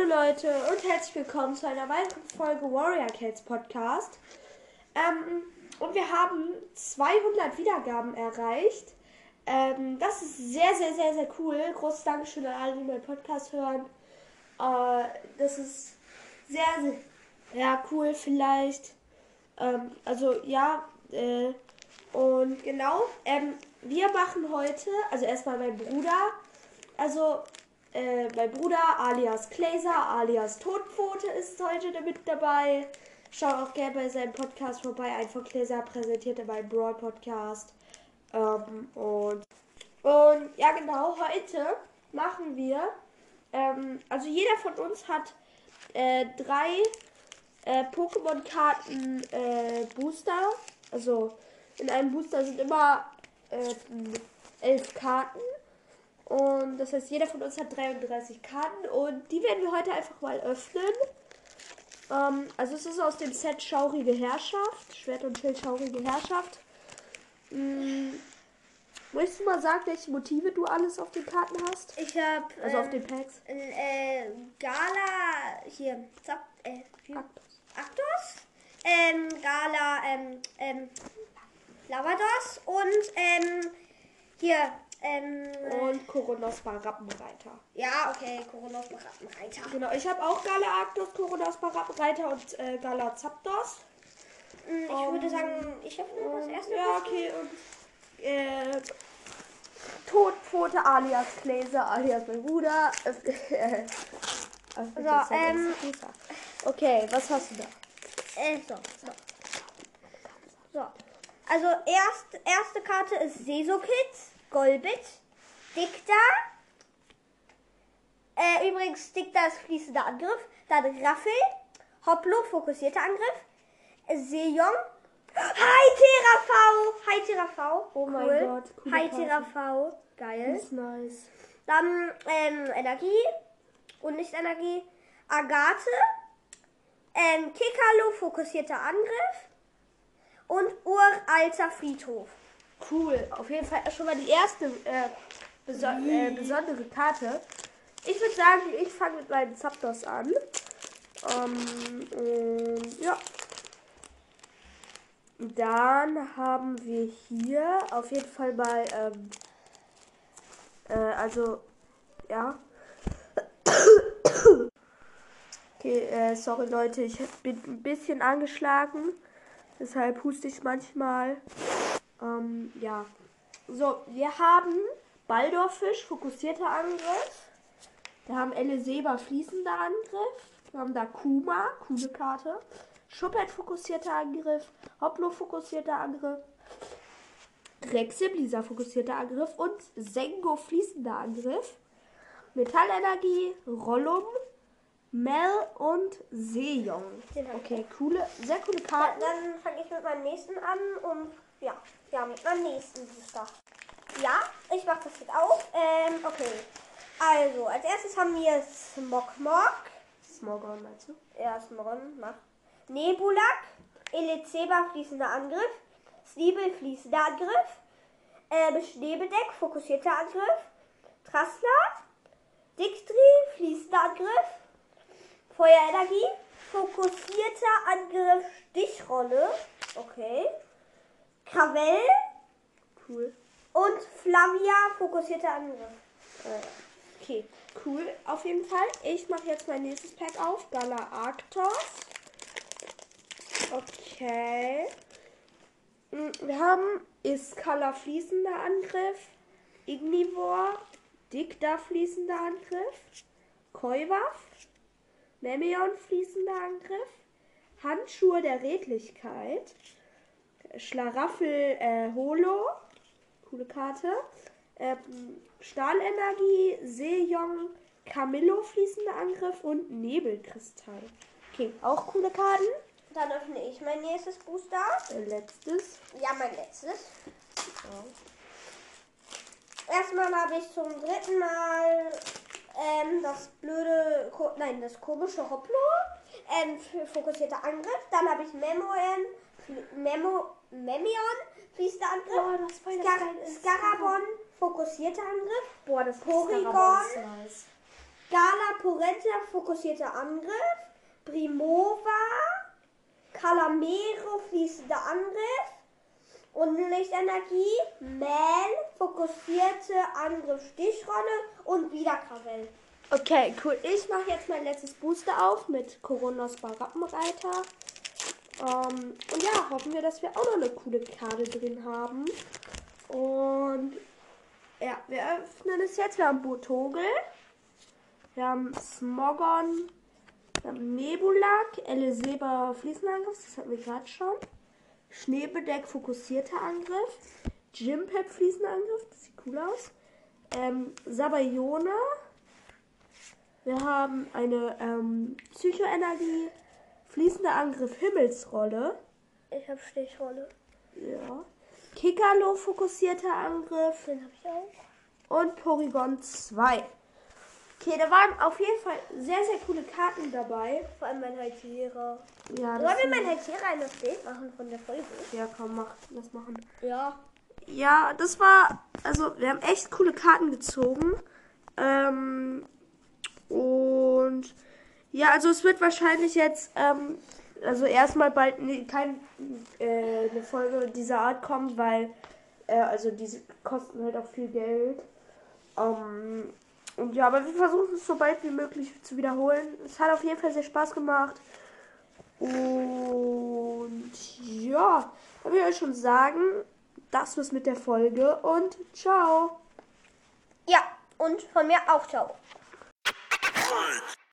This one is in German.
Hallo Leute und herzlich willkommen zu einer weiteren Folge Warrior Cats Podcast. Ähm, und wir haben 200 Wiedergaben erreicht. Ähm, das ist sehr, sehr, sehr, sehr cool. Großes Dankeschön an alle, die meinen Podcast hören. Äh, das ist sehr, sehr ja, cool vielleicht. Ähm, also ja, äh, und genau, ähm, wir machen heute, also erstmal mein Bruder, also äh, mein Bruder alias Glazer alias Totpfote ist heute damit dabei. Schau auch gerne bei seinem Podcast vorbei. Einfach Glazer präsentiert in meinem Broad Podcast. Ähm, und, und ja, genau, heute machen wir, ähm, also jeder von uns hat äh, drei äh, Pokémon-Karten äh, Booster. Also in einem Booster sind immer äh, elf Karten. Und das heißt, jeder von uns hat 33 Karten und die werden wir heute einfach mal öffnen. Ähm, also es ist aus dem Set Schaurige Herrschaft. Schwert und Schild Schaurige Herrschaft. Hm. Möchtest du mal sagen, welche Motive du alles auf den Karten hast? Ich habe Also auf den Packs? äh, Gala hier Zap, äh, Aktos. Aktos, ähm, Gala, ähm, ähm, Lavados und ähm, hier ähm, Und Koronospa Rappenreiter. ja okay Koronos Reiter. Genau, ich habe auch Gala Arctos, Koronospa Rappenreiter und äh, Gala Zapdos. Hm, Ich Um, würde sagen, ich habe das erste. Ja, okay. Und äh, Todpfote alias Gläser alias mein Bruder. So, ähm, okay, was hast du da? Äh, so, so. So. Also erst, erste Karte ist Sesokit, Golbit, Dicta. Äh, übrigens, Dicta ist fließender Angriff. Dann Raffel, Hoplo, fokussierter Angriff. Sejong. Heitera V! Heitera V. Oh mein cool. Gott, coole Heitera Karte. V. Geil. ist nice. Dann ähm, Energie und nicht Energie. Agathe. Ähm, Kikalo, fokussierter Angriff. Und uralter Friedhof. Cool. Auf jeden Fall schon mal die erste äh, beso äh, besondere Karte. Ich würde sagen, ich fange mit meinen Zapdos an. Ähm, und, ja. Dann haben wir hier auf jeden Fall mal, ähm, äh, also, ja. Okay, äh, sorry Leute, ich bin ein bisschen angeschlagen. Deshalb huste ich manchmal. Ähm, ja. So, wir haben Baldorfisch, fokussierter Angriff. Wir haben Eliseba, fließender Angriff. Wir haben da Kuma, coole Karte. Schuppert, fokussierter Angriff. Hoplo, fokussierter Angriff. Rexiblisa, fokussierter Angriff. Und Sengo, fließender Angriff. Metallenergie, Rollum, Mel und Sejong. Okay, coole, sehr coole Ja, Karten. dann fange ich mit meinem nächsten an. Und ja, ja, mit meinem nächsten Booster. Ja, ich mache das jetzt auch. Ähm, okay. Also, als erstes haben wir Smogmog. Smogon, meinst du? Ja, Smogmog, mach. Nebulak. Elizeba, fließender Angriff. Sneebel, fließender Angriff. Ähm, Schneebedeck, fokussierter Angriff. Traslat. Dictri, fließender Angriff. Feuerenergie, fokussierter Angriff, Stichrolle. Okay. Krawell Cool. und Flavia, fokussierter Angriff. Äh, okay, cool. Auf jeden Fall. Ich mache jetzt mein nächstes Pack auf. Gala Arctos. Okay. Mm, Wir haben Iskala fließender Angriff. Ignivor. Dicta fließender Angriff. Koiwaf. Nemeon fließender Angriff. Handschuhe der Redlichkeit. Schlaraffel äh, Holo. Coole Karte. Ähm, Stahlenergie, Sejong, Camillo fließender Angriff und Nebelkristall. Okay, auch coole Karten. Dann öffne ich mein nächstes Booster. Äh, letztes. Ja, mein letztes. Erstmal habe ich zum dritten Mal ähm, das blöde, nein, das komische Hopplo, ähm, fokussierter Angriff. Dann habe ich Memoen, Memo, Memion, fließender Angriff. Boah, Scar Scarabon, fokussierter Angriff. Boah, das Porygon. Nice. Gala Poretta, fokussierter Angriff. Primova, Calamero, fließender Angriff. Und Lichtenergie, Mel, fokussierte Angriff, Stichrolle und wieder Krawell. Okay, cool. Ich mache jetzt mein letztes Booster auf mit Coronas Barappenreiter. Ähm, und ja, hoffen wir, dass wir auch noch eine coole Karte drin haben. Und ja, wir öffnen es jetzt. Wir haben Botogel. Wir haben Smogon. Wir haben Nebulak. Eliseba Fliesenangriff. Das hatten wir gerade schon. Schneebedeck fokussierter Angriff. Jimpep Fliesenangriff. Das sieht cool aus. Ähm, Sabayona. Wir haben eine ähm, Psychoenergie, fließender Angriff, Himmelsrolle. Ich habe Stichrolle. Ja. Kikalo, fokussierter Angriff Den habe ich auch. und Porygon 2. Okay, da waren auf jeden Fall sehr, sehr coole Karten dabei. Vor allem mein Haltierer. Ja, Sollen wir mein Haltierer ein Update machen von der Folge? ja komm, mach das machen. Ja. Ja, das war, also wir haben echt coole Karten gezogen. Ähm, und ja, also es wird wahrscheinlich jetzt, ähm, also erstmal bald nie, kein, äh, Folge dieser Art kommen, weil, äh, also diese kosten halt auch viel Geld. Ähm, und ja, aber wir versuchen es so bald wie möglich zu wiederholen. Es hat auf jeden Fall sehr Spaß gemacht. Und ja, dann will ich euch schon sagen, das war's mit der Folge und ciao. Ja, und von mir auch ciao.